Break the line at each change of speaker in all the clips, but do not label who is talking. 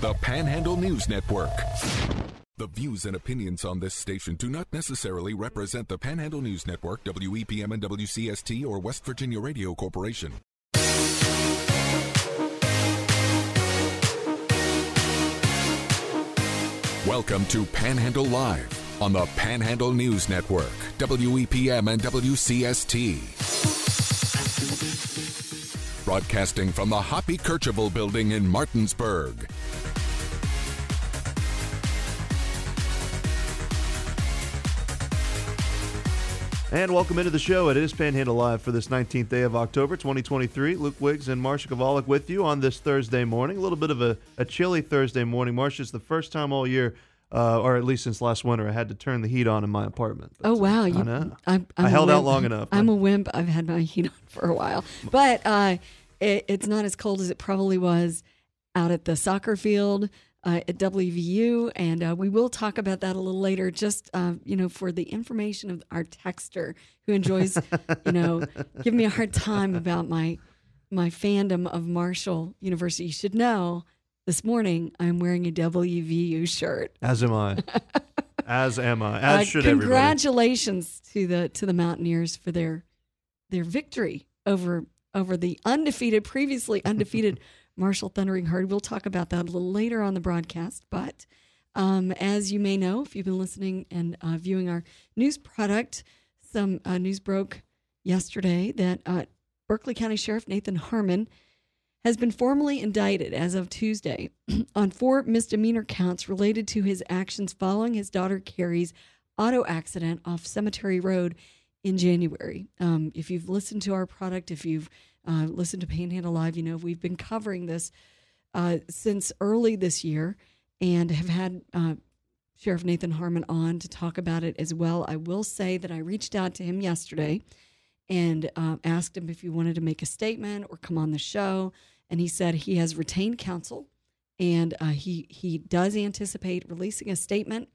the Panhandle News Network. The views and opinions on this station do not necessarily represent the Panhandle News Network, WEPM and WCST, or West Virginia Radio Corporation. Welcome to Panhandle Live on the Panhandle News Network, WEPM and WCST. Broadcasting from the Hoppy Kercheval building in Martinsburg.
And welcome into the show. It is Panhandle Live for this 19th day of October 2023. Luke Wiggs and Marcia Kavalik with you on this Thursday morning. A little bit of a, a chilly Thursday morning. Marcia, it's the first time all year, uh, or at least since last winter, I had to turn the heat on in my apartment.
Oh wow!
I
You,
know.
I'm, I'm
I held out long enough.
I'm a wimp. I've had my heat on for a while, but uh, it, it's not as cold as it probably was out at the soccer field uh, at WVU, and uh, we will talk about that a little later. Just uh, you know, for the information of our texter who enjoys, you know, giving me a hard time about my my fandom of Marshall University. You should know. This morning, I'm wearing a WVU shirt.
As am I. As am I. As
Uh,
should everybody.
congratulations to the to the Mountaineers for their their victory over over the undefeated, previously undefeated Marshall Thundering Herd. We'll talk about that a little later on the broadcast. But um, as you may know, if you've been listening and uh, viewing our news product, some uh, news broke yesterday that uh, Berkeley County Sheriff Nathan Harmon has been formally indicted as of Tuesday on four misdemeanor counts related to his actions following his daughter Carrie's auto accident off Cemetery Road in January. Um, if you've listened to our product, if you've uh, listened to Panhandle Live, you know we've been covering this uh, since early this year and have had uh, Sheriff Nathan Harmon on to talk about it as well. I will say that I reached out to him yesterday and uh, asked him if he wanted to make a statement or come on the show. And he said he has retained counsel and uh, he, he does anticipate releasing a statement.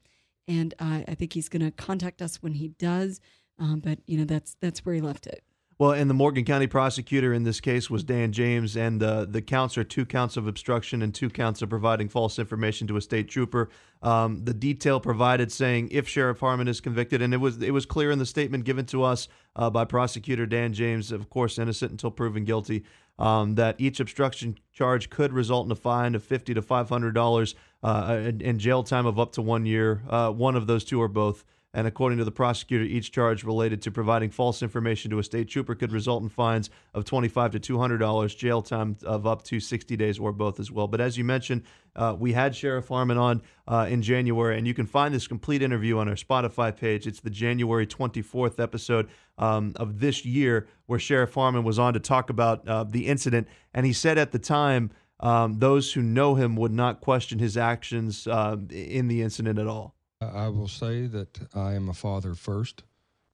And uh, I think he's going to contact us when he does. Um, but, you know, that's, that's where he left it.
Well, and the Morgan County prosecutor in this case was Dan James, and uh, the counts are two counts of obstruction and two counts of providing false information to a state trooper. Um, the detail provided saying if Sheriff Harmon is convicted, and it was it was clear in the statement given to us uh, by prosecutor Dan James, of course innocent until proven guilty, um, that each obstruction charge could result in a fine of fifty to five hundred dollars uh, and, and jail time of up to one year. Uh, one of those two or both. And according to the prosecutor, each charge related to providing false information to a state trooper could result in fines of 25 to two hundred dollars, jail time of up to sixty days, or both as well. But as you mentioned, uh, we had Sheriff Harmon on uh, in January, and you can find this complete interview on our Spotify page. It's the January twenty-fourth episode um, of this year, where Sheriff Harmon was on to talk about uh, the incident, and he said at the time. Um, those who know him would not question his actions uh, in the incident at all.
I will say that I am a father first.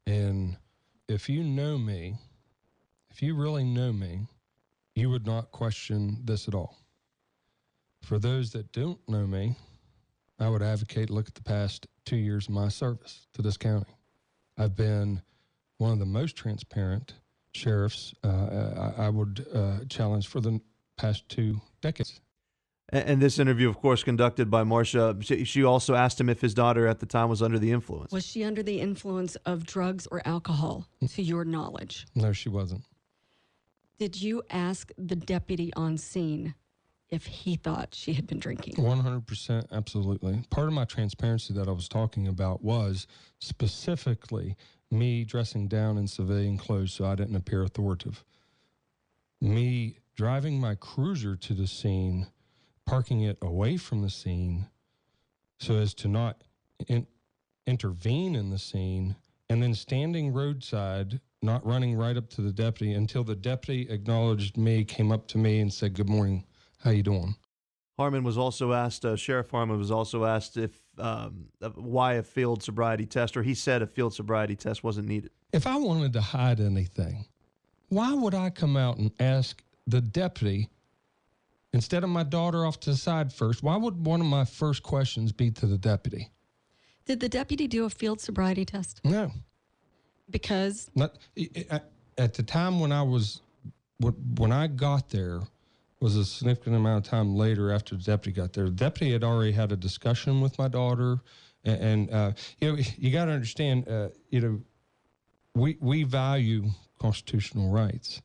And if you know me, if you really know me, you would not question this at all. For those that don't know me, I would advocate look at the past two years of my service to this county. I've been one of the most transparent sheriffs uh, I, I would uh, challenge for the past two decades.
And and this interview, of course, conducted by Marcia, she, she also asked him if his daughter at the time was under the influence.
Was she under the influence of drugs or alcohol, to your knowledge?
No, she wasn't.
Did you ask the deputy on scene if he thought she had been drinking?
100% absolutely. Part of my transparency that I was talking about was specifically me dressing down in civilian clothes so I didn't appear authoritative. Me driving my cruiser to the scene, parking it away from the scene so as to not in- intervene in the scene, and then standing roadside, not running right up to the deputy until the deputy acknowledged me, came up to me and said, "Good morning, how you doing?"
Harmon was also asked, uh, Sheriff Harmon was also asked if um, why a field sobriety test, or he said a field sobriety test wasn't needed.
If I wanted to hide anything, why would I come out and ask the deputy instead of my daughter off to the side first? Why would one of my first questions be to the deputy?
Did the deputy do a field sobriety test?
No,
Because
not at the time when I was when when I got there. was a significant amount of time later after the deputy got there. The deputy had already had a discussion with my daughter, and, and uh, you know you got to understand, uh, you know, we we value constitutional rights,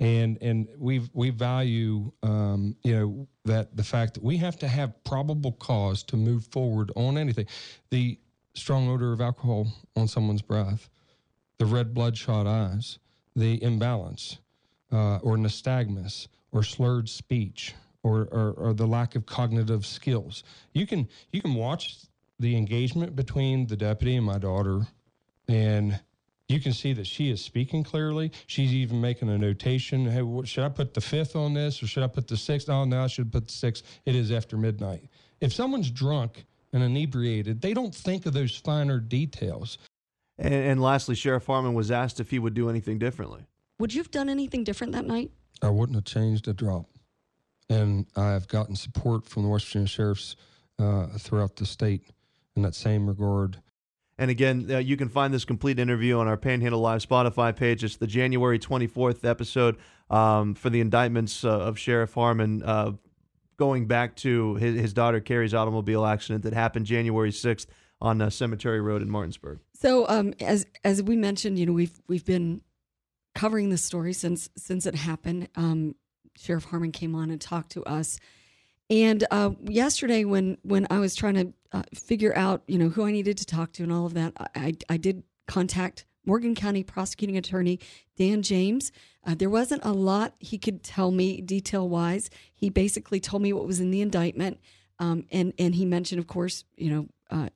and and we we value um, you know that the fact that we have to have probable cause to move forward on anything. The strong odor of alcohol on someone's breath, the red bloodshot eyes, the imbalance, uh, or nystagmus or slurred speech or, or, or the lack of cognitive skills. You can you can watch the engagement between the deputy and my daughter, and you can see that she is speaking clearly. She's even making a notation. Hey, what, should I put the fifth on this, or should I put the sixth? Oh, no, I should put the sixth. It is after midnight. If someone's drunk and inebriated, they don't think of those finer details.
And, and lastly, Sheriff Harmon was asked if he would do anything differently.
Would you have done anything different that night?
I wouldn't have changed a drop. And I've gotten support from the West Virginia sheriffs uh, throughout the state in that same regard.
And again, uh, you can find this complete interview on our Panhandle Live Spotify page. It's the January 24th episode um, for the indictments uh, of Sheriff Harmon uh, going back to his, his, daughter Carrie's automobile accident that happened January 6th on uh, Cemetery Road in Martinsburg.
So, um, as as we mentioned, you know, we've we've been covering this story since since it happened. Um, Sheriff Harmon came on and talked to us, and uh, yesterday when when I was trying to uh, figure out you know who I needed to talk to and all of that, I I did contact Morgan County prosecuting attorney Dan James. Uh, there wasn't a lot he could tell me detail wise. He basically told me what was in the indictment, um, and and he mentioned, of course, you know, uh,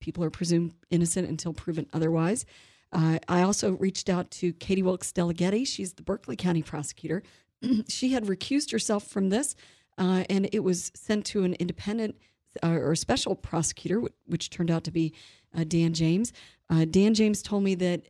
people are presumed innocent until proven otherwise. Uh, I also reached out to Catie Wilkes Delligatti. She's the Berkeley County prosecutor. she had recused herself from this, uh, and it was sent to an independent or special prosecutor, which turned out to be uh, Dan James. Uh, Dan James told me that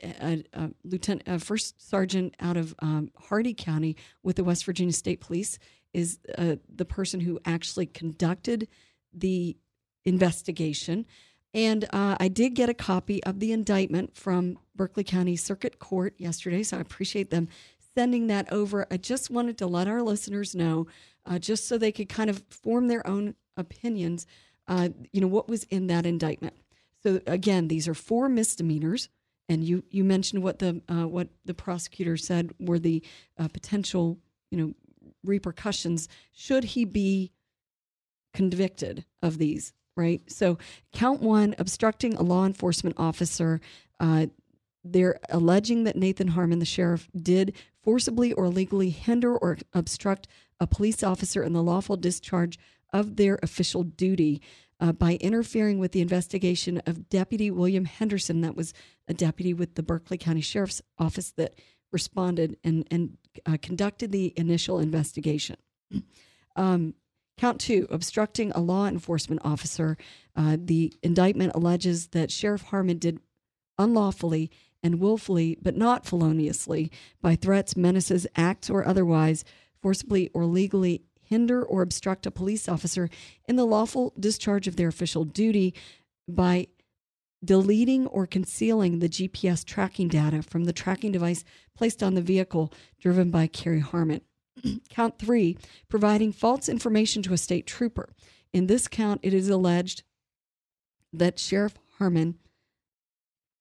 uh, Lieutenant First Sergeant out of um, Hardy County with the West Virginia State Police is the person who actually conducted the investigation. And uh, I did get a copy of the indictment from Berkeley County Circuit Court yesterday, so I appreciate them sending that over. I just wanted to let our listeners know, uh, just so they could kind of form their own opinions, uh, you know, what was in that indictment. So again, these are four misdemeanors, and you you mentioned what the uh, what the prosecutor said were the uh, potential, you know, repercussions should he be convicted of these right? So, count one, obstructing a law enforcement officer. Uh, they're alleging that Nathan Harmon, the sheriff, did forcibly or illegally hinder or obstruct a police officer in the lawful discharge of their official duty uh, by interfering with the investigation of Deputy William Henderson, that was a deputy with the Berkeley County Sheriff's Office that responded and, and uh, conducted the initial investigation. Um, Count two, obstructing a law enforcement officer. Uh, the indictment alleges that Sheriff Harmon did unlawfully and willfully, but not feloniously, by threats, menaces, acts, or otherwise, forcibly or legally hinder or obstruct a police officer in the lawful discharge of their official duty by deleting or concealing the GPS tracking data from the tracking device placed on the vehicle driven by Carrie Harmon. count three, providing false information to a state trooper. In this count, it is alleged that Sheriff Harmon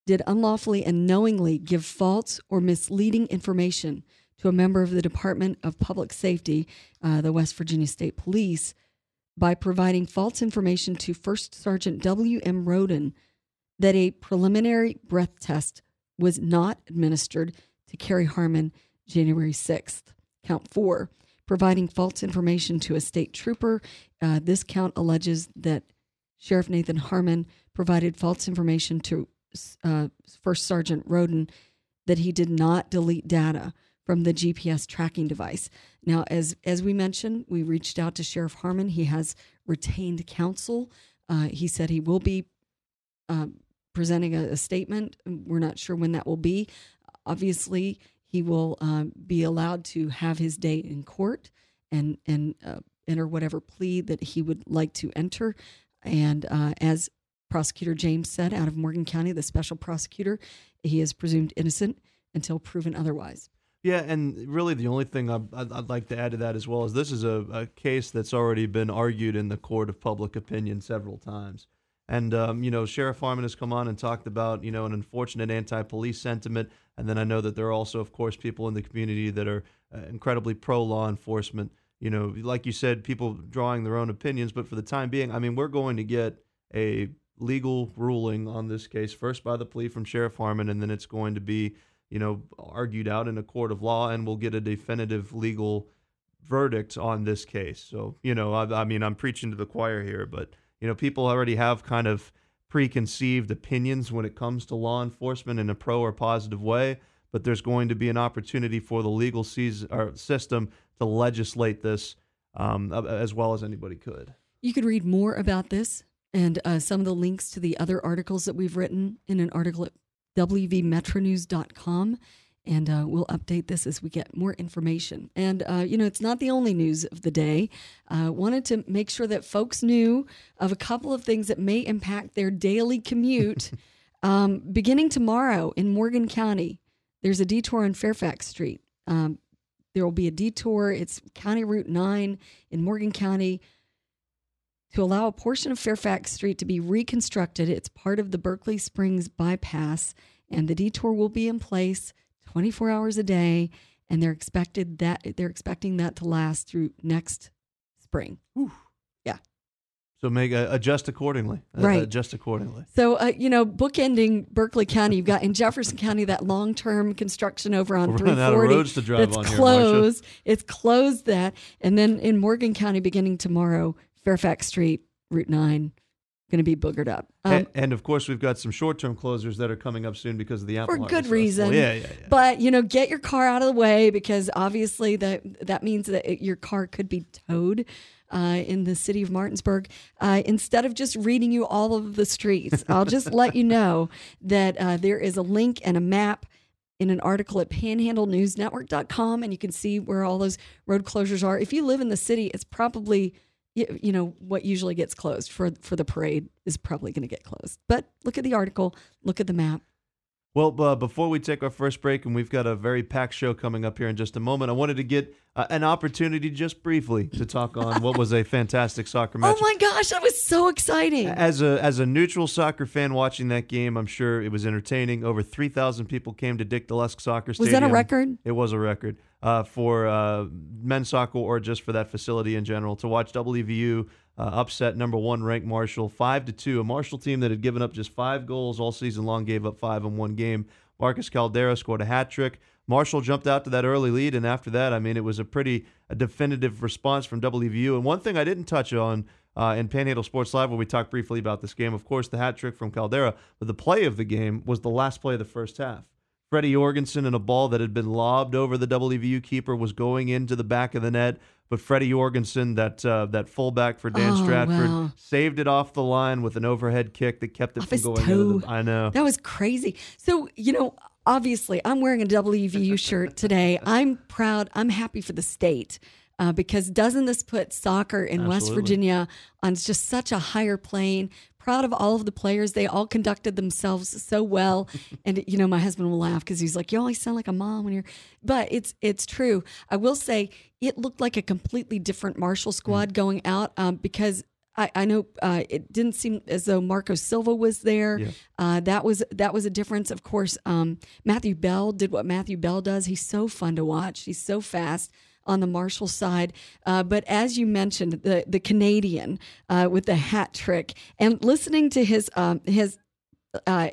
did unlawfully and knowingly give false or misleading information to a member of the Department of Public Safety, uh, the West Virginia State Police, by providing false information to First Sergeant W.M. Roden that a preliminary breath test was not administered to Carrie Harmon January 6th. Count four, providing false information to a state trooper. Uh, this count alleges that Sheriff Nathan Harmon provided false information to uh, First Sergeant Roden that he did not delete data from the GPS tracking device. Now, as as we mentioned, we reached out to Sheriff Harmon. He has retained counsel. Uh, he said he will be uh, presenting a, a, statement. We're not sure when that will be. Obviously, he will um, be allowed to have his day in court and and uh, enter whatever plea that he would like to enter. And uh, as Prosecutor James said, out of Morgan County, the special prosecutor, he is presumed innocent until proven otherwise.
Yeah, and really the only thing I'd, I'd like to add to that as well is this is a, a case that's already been argued in the court of public opinion several times. And, um, you know, Sheriff Harmon has come on and talked about, you know, an unfortunate anti police sentiment. And then I know that there are also, of course, people in the community that are uh, incredibly pro law enforcement. You know, like you said, people drawing their own opinions. But for the time being, I mean, we're going to get a legal ruling on this case, first by the plea from Sheriff Harmon, and then it's going to be, you know, argued out in a court of law, and we'll get a definitive legal verdict on this case. So, you know, I, I mean, I'm preaching to the choir here, but, you know, people already have kind of preconceived opinions when it comes to law enforcement in a pro or positive way, but there's going to be an opportunity for the legal season, system to legislate this um, as well as anybody could.
You could read more about this and uh, some of the links to the other articles that we've written in an article at wvmetronews.com. And uh, we'll update this as we get more information. And, uh, you know, it's not the only news of the day. Uh, wanted to make sure that folks knew of a couple of things that may impact their daily commute. um, beginning tomorrow in Morgan County, there's a detour on Fairfax Street. Um, there will be a detour. It's County Route 9 in Morgan County to allow a portion of Fairfax Street to be reconstructed. It's part of the Berkeley Springs bypass, and the detour will be in place 24 hours a day. And they're expected that they're expecting that to last through next spring. Yeah.
So make uh, adjust accordingly. Uh,
Right.
adjust accordingly.
So, uh, you know, bookending Berkeley County, you've got in Jefferson County that long term construction over on
We're running out of
340
roads to drive
that's
on here,
closed. It's closed that. And then in Morgan County, beginning tomorrow, Fairfax Street, Route 9, going to be boogered up. Um,
and, and of course, we've got some short-term closers that are coming up soon because of the Apple
for good
Festival.
reason.
Yeah, yeah, yeah.
But you know, get your car out of the way because obviously that that means that it, your car could be towed. Uh, in the city of Martinsburg, uh, instead of just reading you all of the streets, I'll just let you know that uh, there is a link and a map in an article at panhandlenewsnetwork.com, and you can see where all those road closures are. If you live in the city, it's probably you, you know what usually gets closed for for the parade is probably going to get closed. But look at the article, look at the map.
Well, uh, before we take our first break, and we've got a very packed show coming up here in just a moment, I wanted to get uh, an opportunity just briefly to talk on what was a fantastic soccer match.
Oh my gosh, that was so exciting.
As a as a neutral soccer fan watching that game, I'm sure it was entertaining. Over 3,000 people came to Dick Dlesk Soccer Stadium.
Was that a record?
It was a record uh, for uh, men's soccer or just for that facility in general to watch WVU uh, upset number one ranked Marshall five to two. A Marshall team that had given up just five goals all season long gave up five in one game. Marcus Caldeira scored a hat trick. Marshall jumped out to that early lead, and after that, I mean, it was a pretty a definitive response from WVU. And one thing I didn't touch on uh, in Panhandle Sports Live, where we talked briefly about this game, of course, the hat trick from Caldeira, but the play of the game was the last play of the first half. Freddie Jorgensen and a ball that had been lobbed over the WVU keeper was going into the back of the net, but Freddie Jorgensen, that uh, that fullback for Dan
Oh,
Stratford,
wow.
saved it off the line with an overhead kick that kept it
Off
from going into the. I know.
That was crazy. So, you know, obviously, I'm wearing a WVU shirt today. I'm proud. I'm happy for the state uh, because doesn't this put soccer in West Virginia on just such a higher plane? Proud of all of the players. They all conducted themselves so well. And, you know, my husband will laugh because he's like, you always sound like a mom when you're, but it's, it's true. I will say it looked like a completely different Marshall squad going out um, because I, I know uh, it didn't seem as though Marco Silva was there.
Yeah.
Uh, that was that was a difference. Of course, um, Matthew Bell did what Matthew Bell does. He's so fun to watch. He's so fast on the Marshall side. Uh, but as you mentioned, the the Canadian uh, with the hat trick and listening to his um, his uh,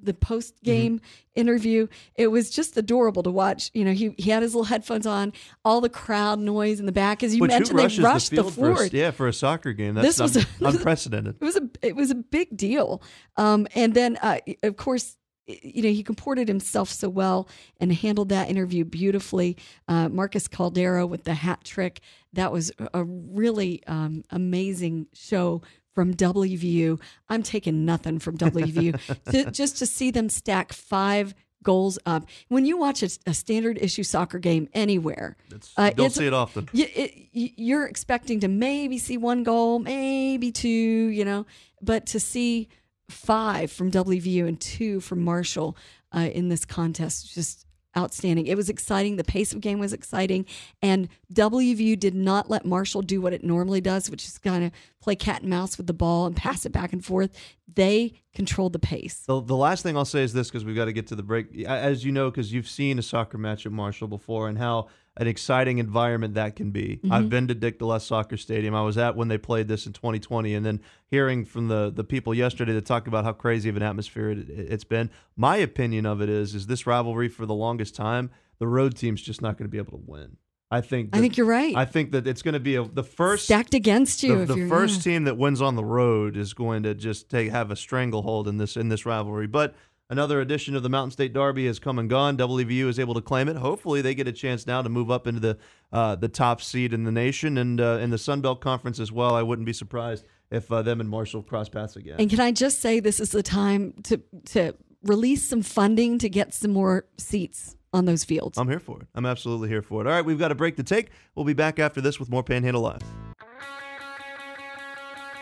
the post game
Mm-hmm.
interview, it was just adorable to watch. You know, he he had his little headphones on, all the crowd noise in the back. As you
Which
mentioned, they rushed
the
the,
for a, yeah for a soccer game? That's
This was
un-
a-
unprecedented.
It was a it was a big deal. Um, and then uh, of course you know he comported himself so well and handled that interview beautifully. Uh, Marcus Caldeira with the hat trick that was a really um, amazing show from WVU. I'm taking nothing from WVU to, just to see them stack five goals up. When you watch a, a standard issue soccer game anywhere, uh,
don't see it often.
you, it, you're expecting to maybe see one goal, maybe two, you know, but to see five from WVU and two from Marshall uh, in this contest, just outstanding. It was exciting. The pace of game was exciting. And WVU did not let Marshall do what it normally does, which is kind of play cat and mouse with the ball and pass it back and forth. They controlled the pace.
The, the last thing I'll say is this because we've got to get to the break. As you know, because you've seen a soccer match at Marshall before and how an exciting environment that can be.
Mm-hmm.
I've been to Dick Dlesk Soccer Stadium. I was at when they played this in 2020, and then hearing from the the people yesterday that talked about how crazy of an atmosphere it, it's been. My opinion of it is, is this rivalry for the longest time, the road team's just not going to be able to win. I think.
I think you're right.
I think that it's going to be a, the first
stacked against you.
the, the first
yeah.
team that wins on the road is going to just take have a stranglehold in this in this rivalry. But another edition of the Mountain State Derby has come and gone. WVU is able to claim it. Hopefully, they get a chance now to move up into the uh, the top seed in the nation and uh, in the Sun Belt Conference as well. I wouldn't be surprised if uh, them and Marshall cross paths again.
And can I just say this is the time to to release some funding to get some more seats on those fields.
I'm here for it. I'm absolutely here for it. All right, we've got a break to take. We'll be back after this with more Panhandle Live.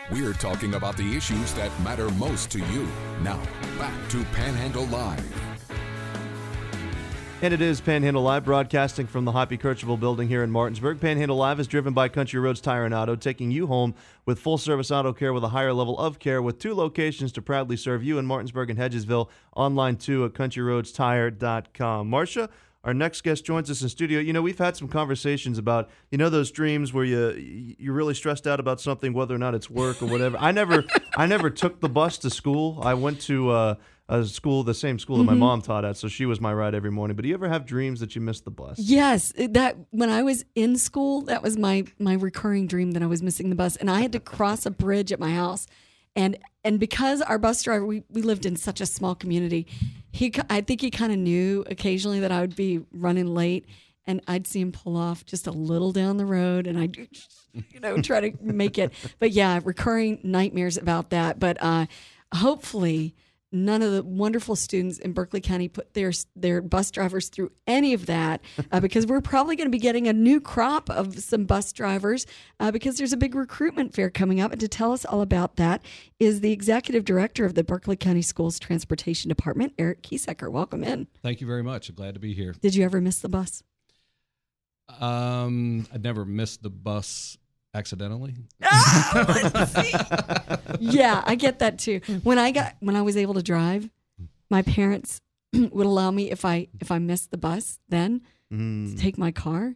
We're talking about the issues that matter most to you. Now, back to Panhandle Live.
And it is Panhandle Live, broadcasting from the Hoppy Kercheval building here in Martinsburg. Panhandle Live is driven by Country Roads Tire and Auto, taking you home with full service auto care with a higher level of care, with two locations to proudly serve you in Martinsburg and Hedgesville. Online too at countryroadstire.com. Marcia, our next guest joins us in studio. You know, we've had some conversations about, you know, those dreams where you you're really stressed out about something, whether or not it's work or whatever. I never, I never took the bus to school. I went to. Uh, a school, the same school that my mom taught at, so she was my ride every morning. But do you ever have dreams that you missed the bus?
Yes, that when I was in school, that was my my recurring dream that I was missing the bus, and I had to cross a bridge at my house, and and because our bus driver, we we lived in such a small community, he I think he kind of knew occasionally that I would be running late, and I'd see him pull off just a little down the road, and I'd you know try to make it. But yeah, recurring nightmares about that. But uh, hopefully none of the wonderful students in Berkeley County put their their bus drivers through any of that uh, because we're probably going to be getting a new crop of some bus drivers uh, because there's a big recruitment fair coming up. And to tell us all about that is the executive director of the Berkeley County Schools Transportation Department, Eric Keesecker. Welcome in.
Thank you very much. Glad to be here.
Did you ever miss the bus?
Um, I never missed the bus accidentally.
yeah, I get that too. When I got when I was able to drive, my parents would allow me if I if I missed the bus then to take my car.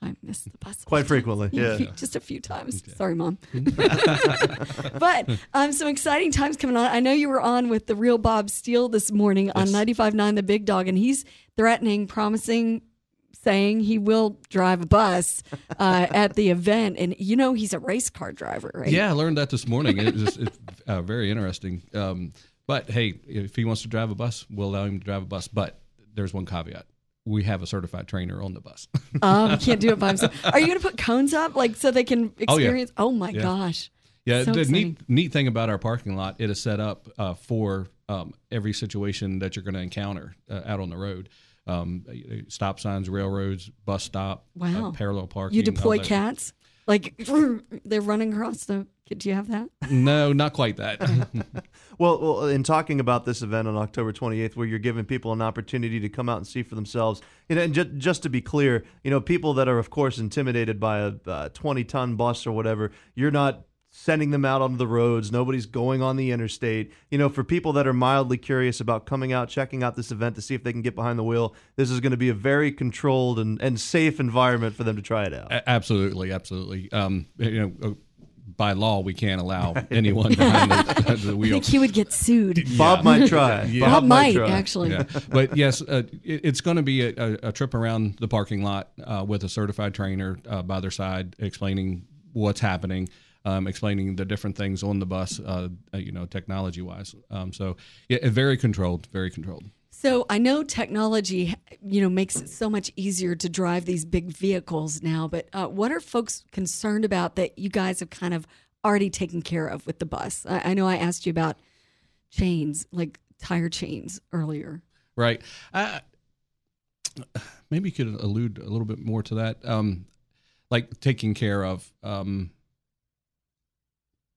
I missed the bus
Mm. Quite frequently,
A
yeah.
few- just a few times. Sorry, mom. but um, some exciting times coming on. I know you were on with the real Bob Steele this morning on 95.9 The Big Dog, and he's threatening, promising, saying he will drive a bus uh, at the event. And you know he's a race car driver, right?
Yeah, I learned that this morning. It was it's, uh, very interesting. Um, but hey, if he wants to drive a bus, we'll allow him to drive a bus. But there's one caveat: we have a certified trainer on the bus.
Um, can't do it by himself. Are you going to put cones up like so they can
Oh, yeah.
experience? Oh, my
Yeah.
gosh.
Yeah,
So
the
exciting.
neat neat thing about our parking lot, it is set up uh, for um, every situation that you're going to encounter uh, out on the road. Um, stop signs, railroads, bus stop,
Wow.
uh, parallel parking.
You deploy cats? Like they're running across the. Do you have that?
No, not quite that.
Well, well, in talking about this event on October 28th, where you're giving people an opportunity to come out and see for themselves, you know, and ju- just to be clear, you know, people that are, of course, intimidated by a uh, 20 ton bus or whatever, you're not sending them out onto the roads. Nobody's going on the interstate. You know, for people that are mildly curious about coming out, checking out this event to see if they can get behind the wheel, this is going to be a very controlled and, and safe environment for them to try it out.
A- absolutely, absolutely. Um, you know, uh, by law, we can't allow anyone behind the, the
I
wheel.
think he would get sued.
Bob might try.
Yeah.
Bob might
try.
actually.
yeah. But yes, uh, it, it's going to be a, a, a trip around the parking lot uh, with a certified trainer uh, by their side, explaining what's happening, um, explaining the different things on the bus, uh, uh, you know, technology wise. Um, so yeah, very controlled, very controlled.
So I know technology, you know, makes it so much easier to drive these big vehicles now. But uh, what are folks concerned about that you guys have kind of already taken care of with the bus? I, I know I asked you about chains, like tire chains, earlier.
Right. Uh, maybe you could allude a little bit more to that. Um, like taking care of. Um,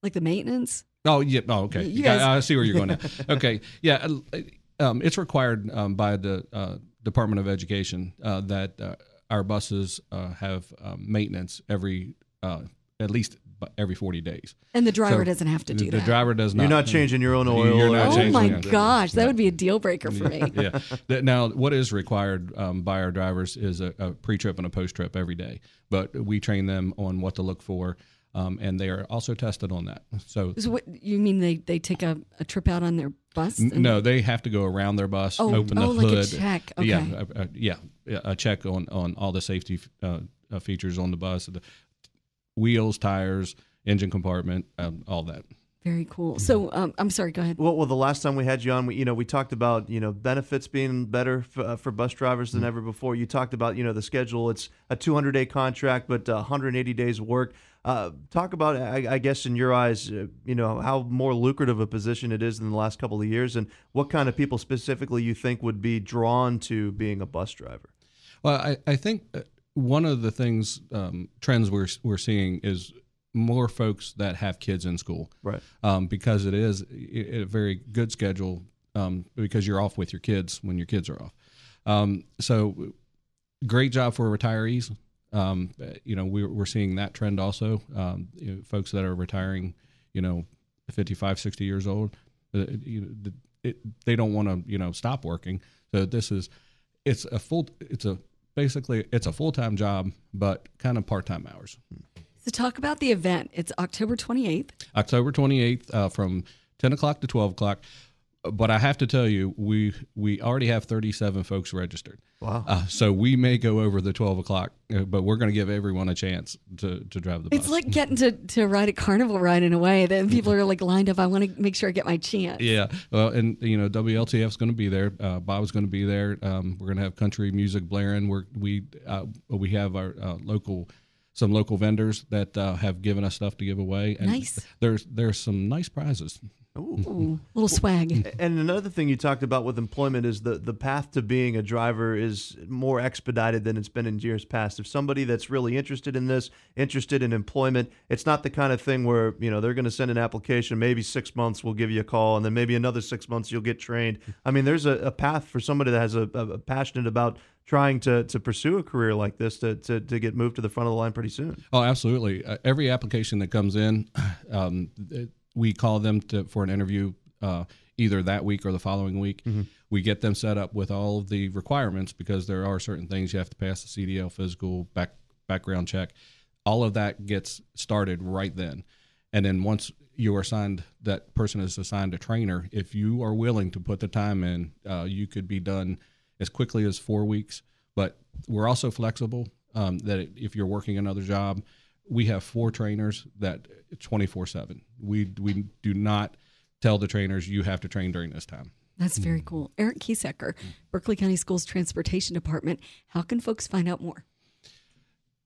Like the maintenance.
Oh yeah. Oh okay.
You
Yeah,
guys-
I see where you're going now. okay. Yeah. uh, Um, it's required um, by the uh, Department of Education uh, that uh, our buses uh, have um, maintenance every uh, at least every 40 days.
And the driver
So
doesn't have to do
the
that.
The driver does not.
You're not changing your own oil.
You're not
oh
changing
my
it.
gosh, that would be a deal breaker for me.
yeah. Now, what is required um, by our drivers is a, a pre-trip and a post-trip every day. But we train them on what to look for, um, and they are also tested on that. So,
So what you mean they they take a, a trip out on their bus?
no, they have to go around their bus,
Oh,
open the
oh, like a
hood.
check.
Yeah, a, a- yeah, a check on on all the safety uh, uh, features on the bus, the wheels, tires, engine compartment, um, all that.
Very cool. So um, I'm sorry. Go ahead.
Well, well, the last time we had you on, we, you know, we talked about you know benefits being better f- uh, for bus drivers than ever before. You talked about you know the schedule. It's a 200 day contract, but uh, 180 days work. Uh, talk about, I, I guess, in your eyes, uh, you know, how more lucrative a position it is than the last couple of years, and what kind of people specifically you think would be drawn to being a bus driver.
Well, I, I think uh, one of the things um, trends we're we're seeing is more folks that have kids in school,
Right.
um, because it is a very good schedule um, because you're off with your kids when your kids are off. Um, so, great job for retirees. Um, you know, we're, we're seeing that trend also. Um, you know, folks that are retiring, you know, 55, 60 years old, uh, you know, the- it, they don't want to, you know, stop working. So this is, it's a full, it's a basically it's a full time job, but kind of part time hours.
So talk about the event. It's October 28th.
October 28th uh, from 10 o'clock to 12 o'clock. But I have to tell you, we we already have 37 folks registered.
Wow.
Uh, so we may go over the 12 o'clock, uh, but we're going to give everyone a chance to, to drive the bus.
It's like getting to, to ride a carnival ride in a way. that people are like lined up. I want to make sure I get my chance.
Yeah, well, and you know, WLTF is going to be there. Uh, Bob's going to be there. Um, we're going to have country music blaring. We're we uh, we have our uh, local some local vendors that uh, have given us stuff to give away. And
Nice.
There's there's some nice prizes.
Ooh, little swag.
And another thing you talked about with employment is the the path to being a driver is more expedited than it's been in years past. If somebody that's really interested in this, interested in employment, it's not the kind of thing where you know they're going to send an application. Maybe six months we'll give you a call, and then maybe another six months you'll get trained. I mean, there's a, a path for somebody that has a, a, a passionate about trying to to pursue a career like this to, to to get moved to the front of the line pretty soon.
Oh, absolutely. Uh, every application that comes in, um, we call them to, for an interview uh, either that week or the following week. We get them set up with all of the requirements because there are certain things you have to pass the CDL physical back background check. All of that gets started right then, and then once you are assigned, that person is assigned a trainer. If you are willing to put the time in, uh, you could be done as quickly as four weeks. But we're also flexible. Um, that if you're working another job, we have four trainers that 24 7 we we do not tell the trainers you have to train during this time
That's very cool. Eric Keesecker, Berkeley County Schools Transportation Department. How can folks find out more?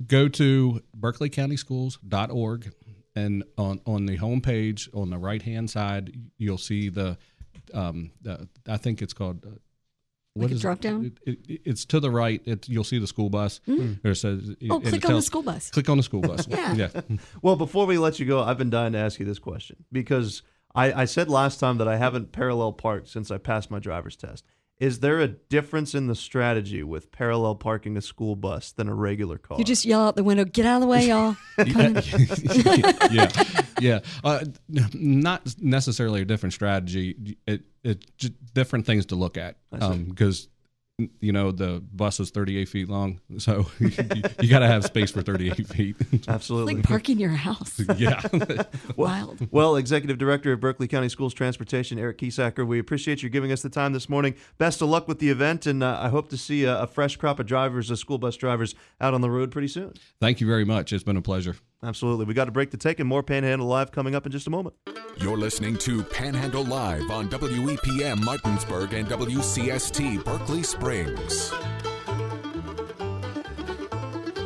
go to berkeleycountyschools.org and on on the homepage on the right hand side you'll see the um the, i think it's called uh,
Like a
it?
drop-down?
It, it, it's to the right. It, you'll see the school bus. There it says,
Oh,
and it
click on the school bus.
Click on the school bus.
Yeah.
yeah.
Well, before we let you go, I've been dying to ask you this question because I, I said last time that I haven't parallel parked since I passed my driver's test. Is there a difference in the strategy with parallel parking a school bus than a regular car?
You just yell out the window, get out of the way, y'all. Coming.
yeah, yeah. Uh, not necessarily a different strategy. It it just different things to look at because you know the bus is 38 feet long, so you, you got to have space for 38 feet.
Absolutely.
like parking your house.
yeah.
Wild.
well, Executive Director of Berkeley County Schools Transportation, Eric Keesecker, we appreciate you giving us the time this morning. Best of luck with the event, and uh, I hope to see a, a fresh crop of drivers, uh, school bus drivers, out on the road pretty soon.
Thank you very much. It's been a pleasure.
Absolutely. We got a break to take, and more Panhandle Live coming up in just a moment.
You're listening to Panhandle Live on WEPM Martinsburg and WCST Berkeley Springs.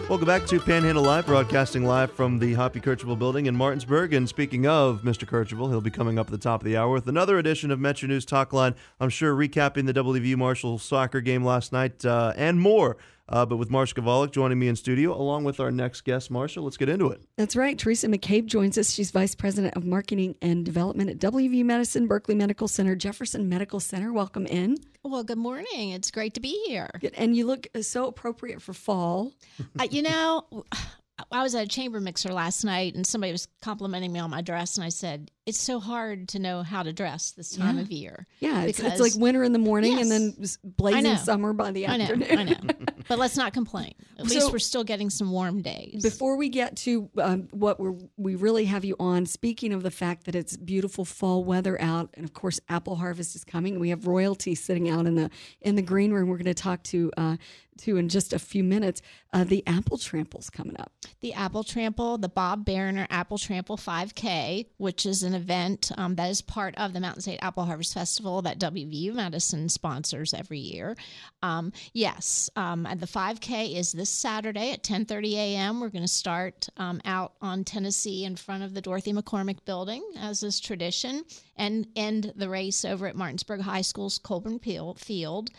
Welcome back to Panhandle Live, broadcasting live from the Hoppy Kercheval building in Martinsburg. And speaking of Mr. Kercheval, he'll be coming up at the top of the hour with another edition of Metro News Talk Line. I'm sure recapping the WVU Marshall soccer game last night uh, and more. Uh, but with Marsha Kavalik joining me in studio, along with our next guest, Marsha, let's get into it.
That's right. Teresa McCabe joins us. She's Vice President of Marketing and Development at WVU Medicine, Berkeley Medical Center, Jefferson Medical Center. Welcome in.
Well, good morning. It's great to be here.
And you look so appropriate for fall.
uh, you know, I was at a chamber mixer last night and somebody was complimenting me on my dress, and I said, It's so hard to know how to dress this time
Yeah.
of year.
Yeah, it's, it's like winter in the morning and then blazing summer by the
I know,
afternoon.
I know. But let's not complain. At
So-
least we're still getting some warm days.
Before we get to um, what we're, we really have you on, speaking of the fact that it's beautiful fall weather out, and of course apple harvest is coming. We have royalty sitting out in the in the green room. We're going to talk to uh, to in just a few minutes. Uh, the apple trample's coming up.
the Apple Trample, the Bob Bariner Apple Trample 5K, which is an event um, that is part of the Mountain State Apple Harvest Festival that WVU Medicine sponsors every year. Um, yes, um, the 5K is this Saturday at 10:30 a.m. We're going to start um, out on Tennessee in front of the Dorothy McCormick Building, as is tradition, and end the race over at Martinsburg High School's Colburn Peel- Field.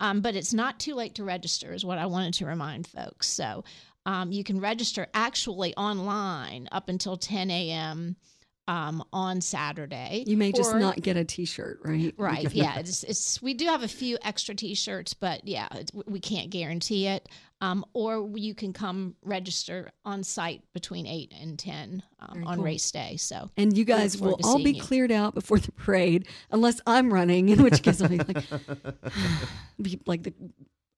Um, but it's not too late to register, is what I wanted to remind folks. So um, you can register actually online up until 10 a.m. Um, on Saturday.
You may just
Or-
not get a T-shirt, right?
Right. Yeah. It's, it's we do have a few extra T-shirts, but yeah, we can't guarantee it. Um, or you can come register on site between eight and ten um, on
cool.
race day. So
And you guys will all be
you.
cleared out before the parade, unless I'm running, in which case I'll be like, be like the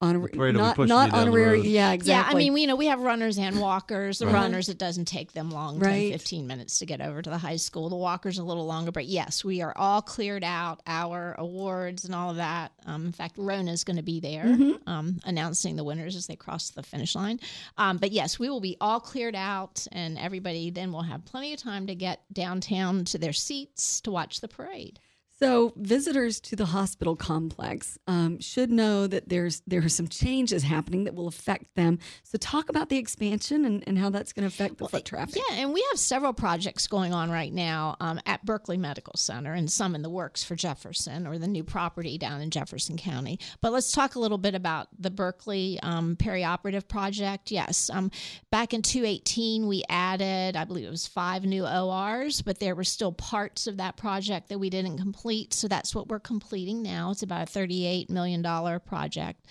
honorary,
parade will be
not,
pushing
not
you
honorary. Yeah, exactly.
Yeah, I mean, we, you know, we have runners and walkers. The
Right.
runners, it doesn't take them long, 10,
Right.
15 minutes to get over to the high school. The walkers a little longer, but yes, we are all cleared out, our awards and all of that. Um, in fact, Rona's going to be there
Mm-hmm.
um, announcing the winners as they cross the finish line. Um, but yes, we will be all cleared out, and everybody then will have plenty of time to get downtown to their seats to watch the parade.
So visitors to the hospital complex um, should know that there's there are some changes happening that will affect them. So talk about the expansion and, and how that's going to affect the foot traffic.
Yeah, and we have several projects going on right now um, at Berkeley Medical Center and some in the works for Jefferson or the new property down in Jefferson County. But let's talk a little bit about the Berkeley um, perioperative project. Yes, um, back in 2018, we added, I believe it was five new ORs, but there were still parts of that project that we didn't complete. So that's what we're completing now. It's about a $38 million project.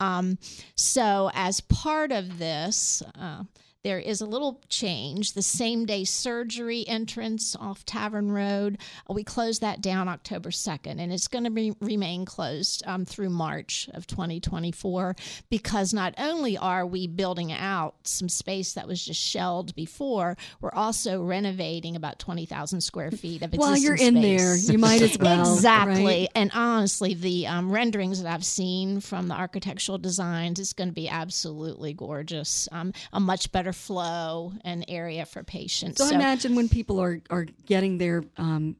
Um, so, as part of this, uh, there is a little change. The same day surgery entrance off Tavern Road, uh, we closed that down October 2nd, and it's going to be, remain closed um, through March of 2024 because not only are we building out some space that was just shelled before, we're also renovating about 20,000 square feet of existing
While you're in there, you might as well.
Exactly.
right?
And honestly, the um, renderings that I've seen from the architectural designs, it's going to be absolutely gorgeous. Um, a much better flow and area for patients.
So, I imagine when people are are getting their um,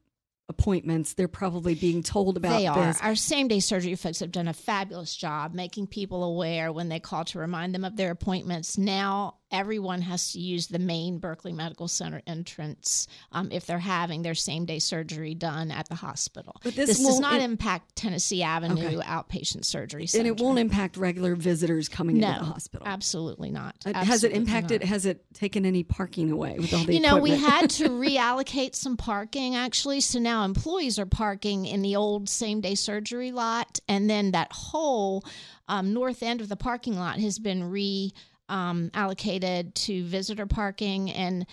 appointments, they're probably being told about
they are.
this.
Our same day surgery folks have done a fabulous job making people aware when they call to remind them of their appointments. Now everyone has to use the main Berkeley Medical Center entrance um, if they're having their same day surgery done at the hospital.
But this
does
won't
not
im-
impact Tennessee Avenue
Okay.
outpatient surgery
and it won't impact regular visitors coming
no,
into the hospital.
Absolutely not.
Uh, Has it impacted?
not.
Has it taken any parking away with all the
you know, we had to reallocate some parking actually. So now employees are parking in the old same day surgery lot. And then that whole um, north end of the parking lot has been re um, allocated to visitor parking. And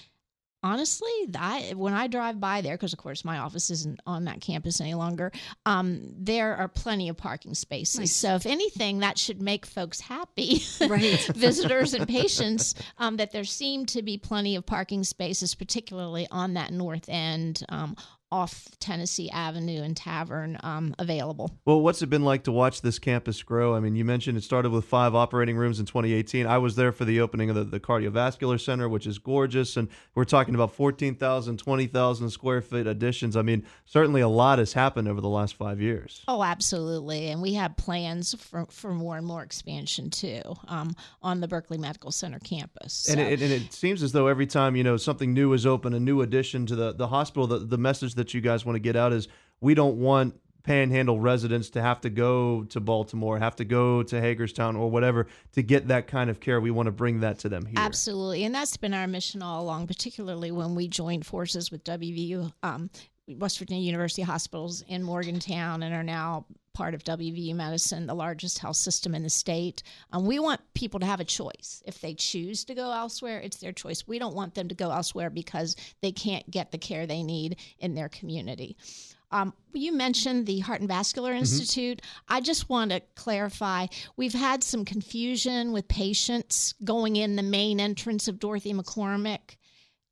honestly, I, when I drive by there, because of course my office isn't on that campus any longer, um, there are plenty of parking spaces.
Nice.
So if anything, that should make folks happy.
Right.
visitors and patients um, that there seem to be plenty of parking spaces, particularly on that north end um, off Tennessee Avenue and Tavern, um, available.
Well, what's it been like to watch this campus grow? I mean, you mentioned it started with five operating rooms in 2018. I was there for the opening of the, the cardiovascular center, which is gorgeous. And we're talking about 14,000, 20,000 square foot additions. I mean, certainly a lot has happened over the last five years.
Oh, absolutely. And we have plans for, for more and more expansion too um, on the Berkeley Medical Center campus.
And it, and it seems as though every time you know something new is open, a new addition to the, the hospital, the, the message that you guys want to get out is we don't want panhandle residents to have to go to Baltimore, have to go to Hagerstown or whatever to get that kind of care. We want to bring that to them here.
Absolutely. And that's been our mission all along, particularly when we joined forces with WVU, um, West Virginia University Hospitals in Morgantown, and are now part of WVU Medicine, the largest health system in the state. Um, we want people to have a choice. If they choose to go elsewhere, it's their choice. We don't want them to go elsewhere because they can't get the care they need in their community. Um, you mentioned the Heart and Vascular
Mm-hmm.
Institute. I just want to clarify we've had some confusion with patients going in the main entrance of Dorothy McCormick.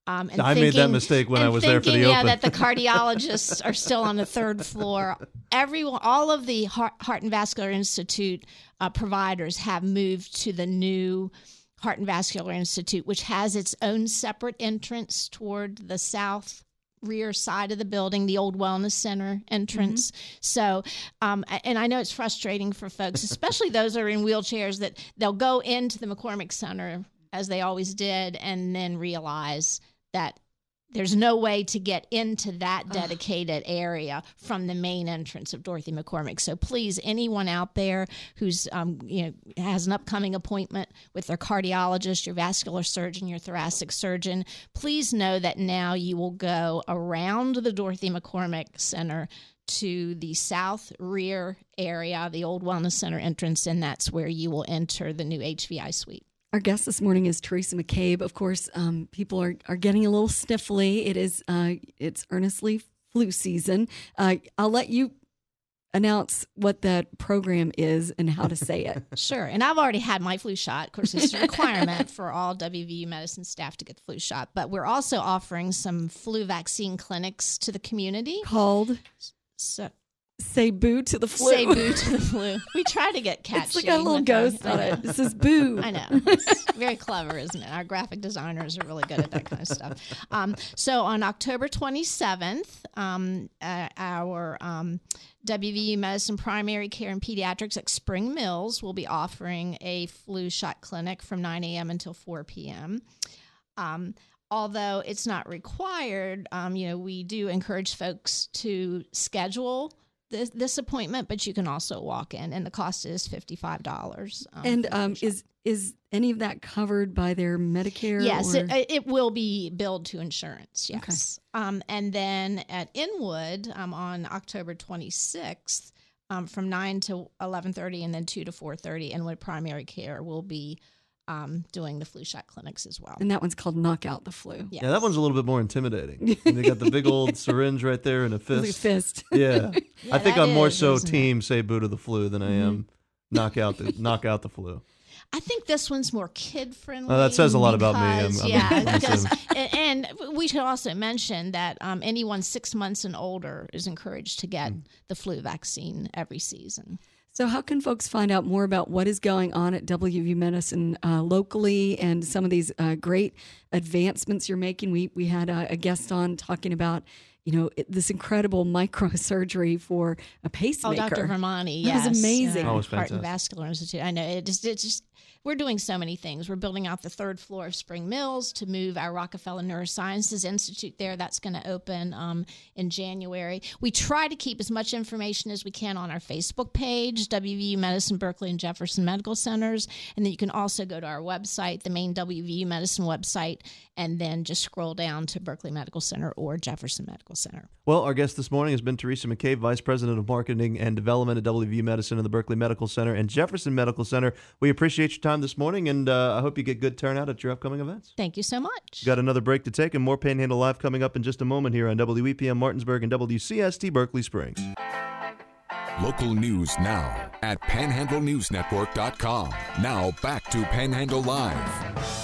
Um, and
I made that
thinking-
mistake when I
and
was there for the
thinking, yeah,
open.
that the cardiologists are still on the third floor. Everyone, all of the Heart, Heart and Vascular Institute uh, providers have moved to the new Heart and Vascular Institute, which has its own separate entrance toward the south rear side of the building, the old wellness center entrance. So, um, and I know it's frustrating for folks, especially those that are in wheelchairs, that they'll go into the McCormick Center as they always did, and then realize that there's no way to get into that dedicated area from the main entrance of Dorothy McCormick. So please, anyone out there who's um, you know has an upcoming appointment with their cardiologist, your vascular surgeon, your thoracic surgeon, please know that now you will go around the Dorothy McCormick Center to the south rear area, the old wellness center entrance, and that's where you will enter the new HVI suite.
Our guest this morning is Teresa McCabe. Of course, um, people are, are getting a little sniffly. It is uh, it's earnestly flu season. Uh, I'll let you announce what that program is and how to say it.
Sure. And I've already had my flu shot. Of course, it's a requirement for all WVU medicine staff to get the flu shot. But we're also offering some flu vaccine clinics to the community.
Called
So
"Say Boo to the Flu."
say boo to the flu. We try to get catchy.
It's like a little
our-
ghost on it. It says "Boo."
I know. It's very clever, isn't it? Our graphic designers are really good at that kind of stuff. Um, so on October 27th, um, uh, our um, WVU Medicine Primary Care and Pediatrics at Spring Mills will be offering a flu shot clinic from 9 a.m. until 4 p.m. Um, although it's not required, um, you know, we do encourage folks to schedule this, this appointment, but you can also walk in, and the cost is fifty-five dollars.
And um, is is any of that covered by their Medicare?
Yes, it, it will be billed to insurance. Yes. Um, and then at Inwood um, on October 26th, um, from 9 to 11:30 and then 2 to 4:30, Inwood Primary Care will be um, doing the flu shot clinics as well.
and that one's called "Knock Out the Flu."
Yes.
Yeah, that one's a little bit more intimidating. And they got the big old syringe right there and a
It's like a
fist.
fist.
Yeah.
Yeah,
I think I'm more so
isn't it?
team say boo to the flu than I am knock out the knock out the flu.
I think this one's more kid friendly.
Oh, that says a lot about me. I'm- I'm-
yeah,
I'm
because, and, and we should also mention that um, anyone six months and older is encouraged to get
Mm.
the flu vaccine every season.
So, how can folks find out more about what is going on at WV Medicine uh, locally and some of these uh, great advancements you're making? We we had a, a guest on talking about you know it- this incredible microsurgery for a pacemaker.
Oh,
pacemaker.
Dr. Vermani,
That was
yes,
amazing.
uh,
Oh, it was
Heart and. Vascular Institute. I know it just, it's just we're doing so many things. We're building out the third floor of Spring Mills to move our Rockefeller Neurosciences Institute there. That's going to open um, in January. We try to keep as much information as we can on our Facebook page, WVU Medicine Berkeley and Jefferson Medical Centers, and then you can also go to our website, the main WVU Medicine website, and then just scroll down to Berkeley Medical Center or Jefferson Medical Center.
Well, our guest this morning has been Teresa McCabe, Vice President of Marketing and Development at WVU Medicine in the Berkeley Medical Center and Jefferson Medical Center. We appreciate your time this morning, and uh, I hope you get good turnout at your upcoming events.
Thank you so much.
Got another break to take, and more Panhandle Live coming up in just a moment here on WEPM Martinsburg and WCST Berkeley Springs.
Local news now at panhandlenewsnetwork.com. Now back to Panhandle Live.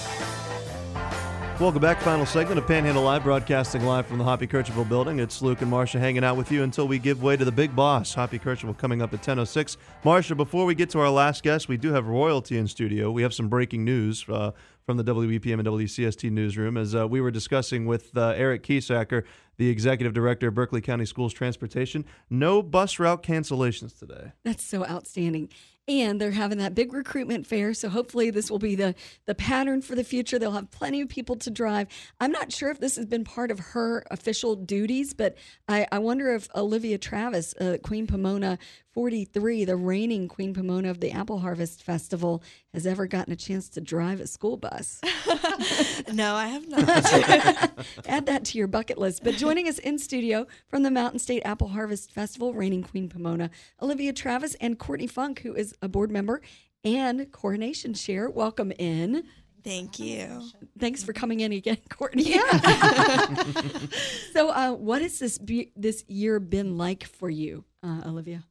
Welcome back. Final segment of Panhandle Live, broadcasting live from the Hoppy Kercheval building. It's Luke and Marsha hanging out with you until we give way to the big boss, Hoppy Kercheval, coming up at 10.06. Marsha, before we get to our last guest, we do have royalty in studio. We have some breaking news uh, from the WEPM and WCST newsroom as uh, we were discussing with uh, Eric Keesecker, the executive director of Berkeley County Schools Transportation. No bus route cancellations today.
That's so outstanding. And they're having that big recruitment fair. So hopefully this will be the the pattern for the future. They'll have plenty of people to drive. I'm not sure if this has been part of her official duties, but I, I wonder if Olivia Travis, uh, Queen Pomona 43, the reigning Queen Pomona of the Apple Harvest Festival, has ever gotten a chance to drive a school bus.
no, I have not.
Add that to your bucket list. But joining us in studio from the Mountain State Apple Harvest Festival, reigning Queen Pomona, Olivia Travis and Courtney Funk, who is a board member and coronation chair. Welcome in.
Thank you.
Thanks for coming in again, Courtney. Yeah. so, uh, what has this be- this year been like for you, uh, Olivia?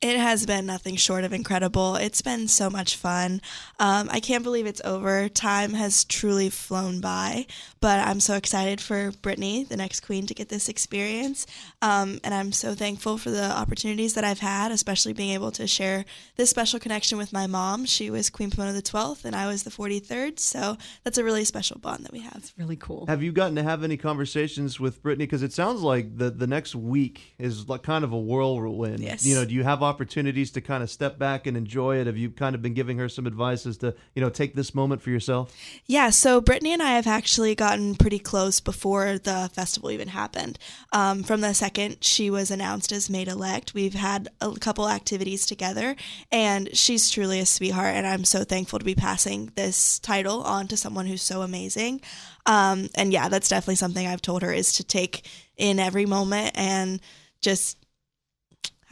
It has been nothing short of incredible. It's been so much fun. Um, I can't believe it's over. Time has truly flown by, but I'm so excited for Brittany, the next queen, to get this experience. Um, and I'm so thankful for the opportunities that I've had, especially being able to share this special connection with my mom. She was Queen Pomona the 12th, and I was the 43rd. So that's a really special bond that we have.
It's really cool.
Have you gotten to have any conversations with Brittany? Because it sounds like the, the next week is like kind of a whirlwind.
Yes.
You know, do you have have opportunities to kind of step back and enjoy it? Have you kind of been giving her some advice as to, you know, take this moment for yourself?
Yeah, so Brittany and I have actually gotten pretty close before the festival even happened. Um, from the second she was announced as maid elect, we've had a couple activities together, and she's truly a sweetheart, and I'm so thankful to be passing this title on to someone who's so amazing. Um, and yeah, that's definitely something I've told her is to take in every moment and just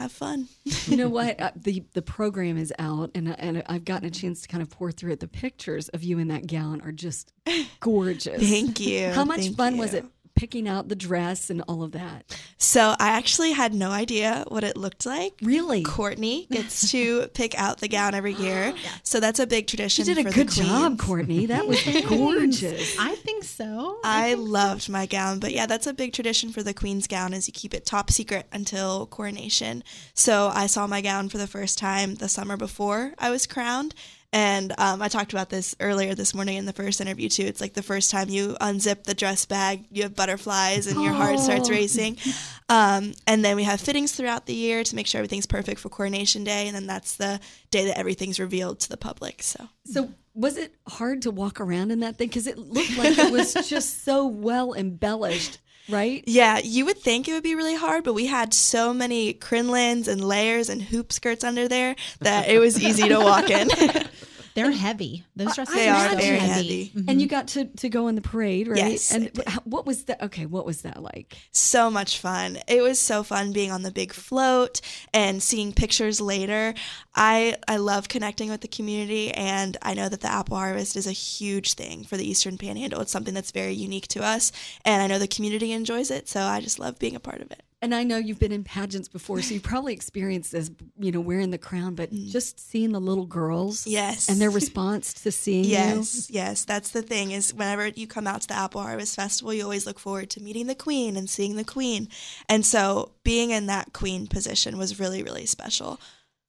have fun.
you know what? Uh, the the program is out, and and I've gotten a chance to kind of pour through it. The pictures of you in that gown are just gorgeous.
Thank you.
How much
Thank
fun
you.
was it picking out the dress and all of that?
So I actually had no idea what it looked like.
Really?
Courtney gets to pick out the gown every year. So that's a big
You
tradition.
did a
for
good job. Courtney. That was gorgeous.
I think so.
I loved my gown, but yeah, that's a big tradition for the queen's gown is you keep it top secret until coronation. So I saw my gown for the first time the summer before I was crowned. And um, I talked about this earlier this morning in the first interview too. It's like the first time you unzip the dress bag, you have butterflies, and your heart starts
Oh.
racing. Um, and then we have fittings throughout the year to make sure everything's perfect for coronation day, and then that's the day that everything's revealed to the public. So
So was it hard to walk around in that thing? Because it looked like it was just so well embellished, right?
Yeah, you would think it would be really hard, but we had so many crinolines and layers and hoop skirts under there that it was easy to walk in.
They're heavy. Those dresses
They
are
are very
heavy.
heavy.
And you got to, to go in the parade, right?
Yes,
And what was that? Okay, what was that like?
so much fun. It was so fun being on the big float and seeing pictures later. I I love connecting with the community and I know that the apple harvest is a huge thing for the Eastern Panhandle. It's something that's very unique to us and I know the community enjoys it, so I just love being a part of it.
And I know you've been in pageants before, so you probably experienced this, you know, wearing the crown, but just seeing the little girls,
Mm. Yes.
and their response to seeing
Yes, yes, that's the thing is whenever you come out to the Apple Harvest Festival, you always look forward to meeting the queen and seeing the queen. And so being in that queen position was really really special.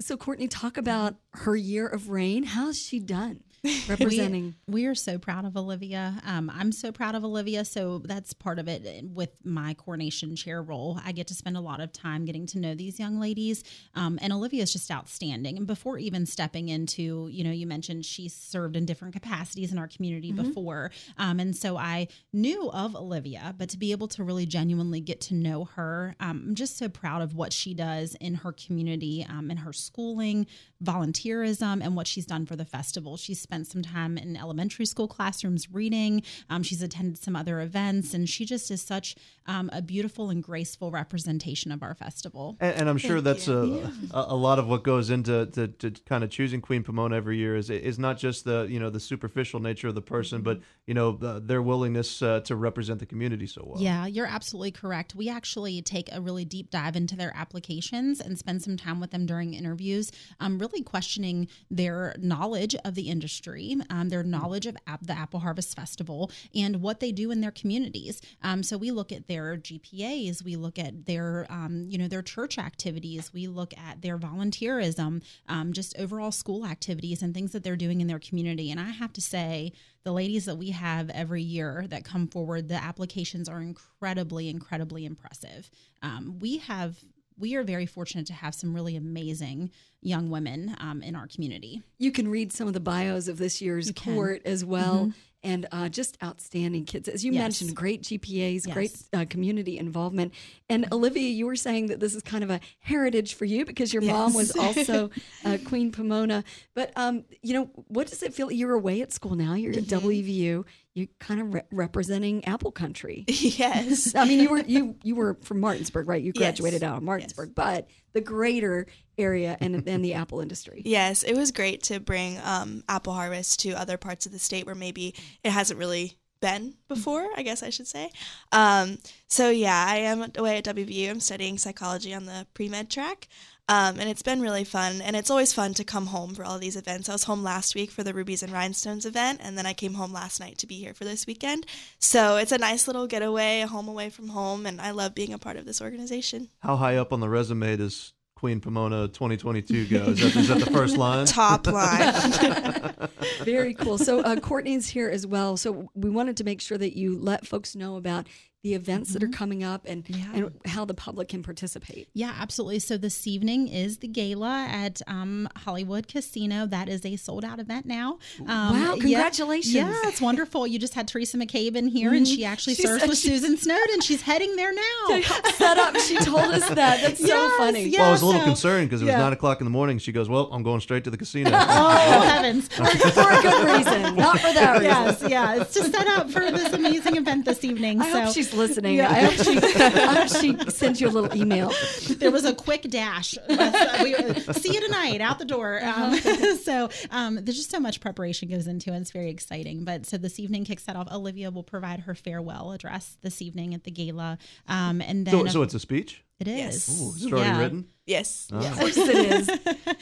So, Courtney, talk about her year of reign. How's she done representing?
We are so proud of Olivia. Um, I'm so proud of Olivia. So that's part of it with my coronation chair role. I get to spend a lot of time getting to know these young ladies. Um, and Olivia is just outstanding. And before even stepping into, you know, you mentioned she served in different capacities in our community before. Um, and so I knew of Olivia, but to be able to really genuinely get to know her, um, I'm just so proud of what she does in her community, um, in her schooling, volunteerism, and what she's done for the festival. She's spent some time in elementary school classrooms reading. Um, she's attended some other events, and she just is such um, a beautiful and graceful representation of our festival.
And, and I'm sure that's a, a a lot of what goes into to, to kind of choosing Queen Pomona every year is is not just the you know the superficial nature of the person, but you know the, their willingness uh, to represent the community so well.
Yeah, you're absolutely correct. We actually take a really deep dive into their applications and spend some time with them during interviews, um, really questioning their knowledge of the industry, um, their knowledge of ap- the Apple Harvest Festival, and what they do in their communities. Um, so we look at their GPAs, we look at their, um, you know, their church activities, we look at their volunteerism, um, just overall school activities and things that they're doing in their community. And I have to say, the ladies that we have every year that come forward, the applications are incredibly, incredibly impressive. Um, we have we are very fortunate to have some really amazing young women um, in our community.
You can read some of the bios of this year's
You can.
court as well. And uh, just outstanding kids. As you
Yes.
mentioned, great GPAs, great uh, community involvement. And Olivia, you were saying that this is kind of a heritage for you because your mom was also uh, Queen Pomona. But, um, you know, what does it feel? You're away at school now, you're at WVU, you're kind of re- representing Apple Country.
yes.
I mean, you were you you were from Martinsburg, right? You
Yes.
graduated out of Martinsburg, but the greater area and and the apple industry.
Yes, it was great to bring um, apple harvest to other parts of the state where maybe it hasn't really been before, I guess I should say. Um, so, yeah, I am away at WVU. I'm studying psychology on the pre med track. Um, and it's been really fun. And it's always fun to come home for all these events. I was home last week for the Rubies and Rhinestones event, and then I came home last night to be here for this weekend. So it's a nice little getaway, a home away from home, and I love being a part of this organization.
How high up on the resume does Queen Pomona 2022 go? Is that, is that the first line?
Top line.
Very cool. So uh, Courtney's here as well. So we wanted to make sure that you let folks know about the events that are coming up and
Yeah.
and how the public can participate.
Yeah, absolutely. So this evening is the gala at um, Hollywood Casino. That is a sold out event now. Um,
Wow, congratulations.
Yeah, it's wonderful. You just had Teresa McCabe in here, and she actually
She
serves
said
with
she-
Susan Snowden. She's heading there now.
Set up. She told us that. That's so funny.
yeah.
well, I was a little
so-
concerned because it was
yeah.
nine o'clock in the morning. She goes, "Well, I'm going straight to the casino."
Oh heavens!
For a good reason, not for that reason.
yes, yeah. It's just set up for this amazing event this evening.
I
so
hope she's listening.
Yeah.
I hope she. I hope she sends you a little email.
there was a quick dash. we, see you tonight out the door. Um, so um, there's just so much preparation goes into it. It's very exciting. But so this evening kicks that off. Olivia will provide her farewell address this evening at the gala, um, and then
so, so it's a speech.
it is.
Yes.
Ooh, is it already
Yeah.
written?
yes.
Of course it is.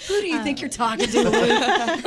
Who do you think you're talking to?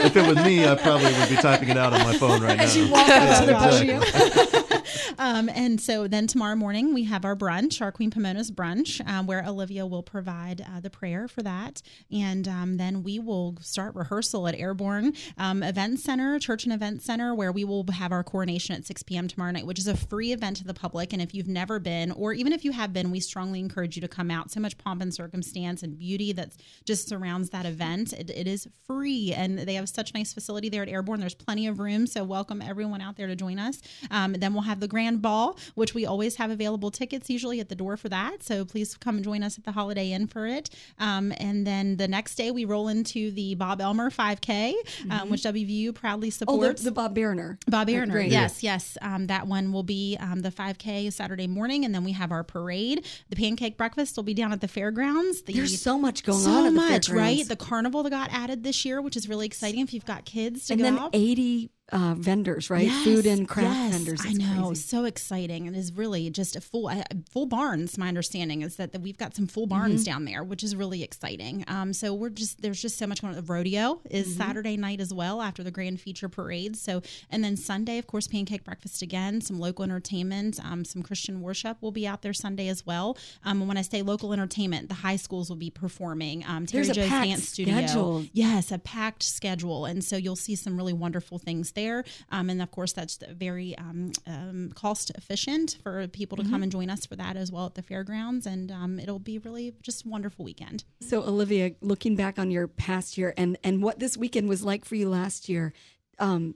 If it was me, I probably would be typing it out on my phone right now.
As you walk up to the
Yeah,
podium.
Um, and so then tomorrow morning we have our brunch, our Queen Pomona's brunch, um, where Olivia will provide uh, the prayer for that, and um, then we will start rehearsal at Airborne um, Event Center, Church and Event Center, where we will have our coronation at 6 p.m. tomorrow night, which is a free event to the public. And if you've never been, or even if you have been, we strongly encourage you to come out. So much pomp and circumstance and beauty that just surrounds that event. It, it is free, and they have such nice facility there at Airborne. There's plenty of room, so welcome everyone out there to join us. Um, then we'll have the grand ball, which we always have available tickets usually at the door for that. So please come and join us at the Holiday Inn for it. Um, and then the next day we roll into the Bob Elmer 5K, um, which WVU proudly supports.
Oh, the, the Bob Berner.
Bob
Great.
yes, yes. Um, that one will be um, the 5K Saturday morning, and then we have our parade. The pancake breakfast will be down at the fairgrounds. The,
There's so much going
so
on. At the
much, right? The carnival that got added this year, which is really exciting if you've got kids to
and then
out.
80 uh, vendors, right?
Yes,
Food and craft
yes,
vendors.
I know,
crazy.
so exciting. And It is really just a full uh, full barns. My understanding is that, that we've got some full barns
Mm-hmm.
down there, which is really exciting. Um, so we're just there's just so much going on. The rodeo is
Mm-hmm.
Saturday night as well after the grand feature parade. So and then Sunday, of course, pancake breakfast again. Some local entertainment, um, some Christian worship will be out there Sunday as well. Um, and when I say local entertainment, the high schools will be performing. Um, Terry
There's a
Joe's
packed
Dance Studio.
schedule.
Yes, a packed schedule, and so you'll see some really wonderful things there. Um, and of course, that's very um, um, cost efficient for people to
Mm-hmm.
come and join us for that as well at the fairgrounds. And um, it'll be really just a wonderful weekend.
So, Olivia, looking back on your past year and and what this weekend was like for you last year, um,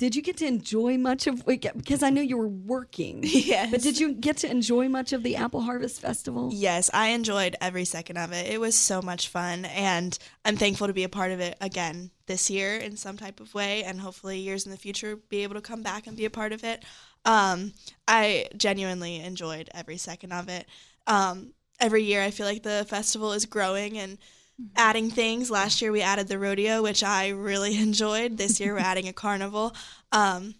did you get to enjoy much of because I know you were working,
Yes.
but did you get to enjoy much of the Apple Harvest Festival?
Yes, I enjoyed every second of it. It was so much fun, and I'm thankful to be a part of it again this year in some type of way, and hopefully years in the future be able to come back and be a part of it. Um, I genuinely enjoyed every second of it. Um, every year, I feel like the festival is growing and adding things. Last year, we added the rodeo, which I really enjoyed. This year, we're adding a carnival. Um,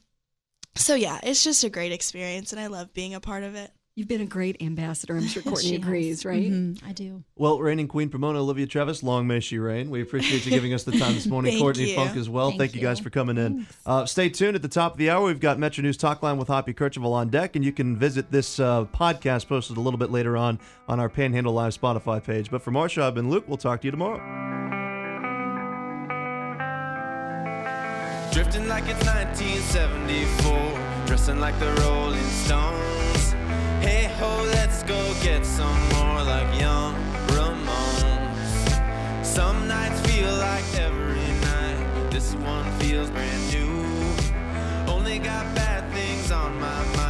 so yeah, it's just a great experience, and I love being a part of it.
You've been a great ambassador. I'm sure Courtney agrees,
has.
right?
Mhm, I do.
Well, reigning Queen Pomona Olivia Travis, long may she reign. We appreciate you giving us the time this morning. Courtney
you.
Funk as well. Thank,
Thank
you guys for coming in. Uh, stay tuned at the top of the hour. We've got Metro News Talk Line with Hoppy Kercheval on deck, and you can visit this uh, podcast posted a little bit later on on our Panhandle Live Spotify page. But for Marsha, I've been Luke. We'll talk to you tomorrow.
Drifting like it's 1974, dressing like the Rolling Stones go get some more like young Ramones. Some nights feel like every night, this one feels brand new. Only got bad things on my mind.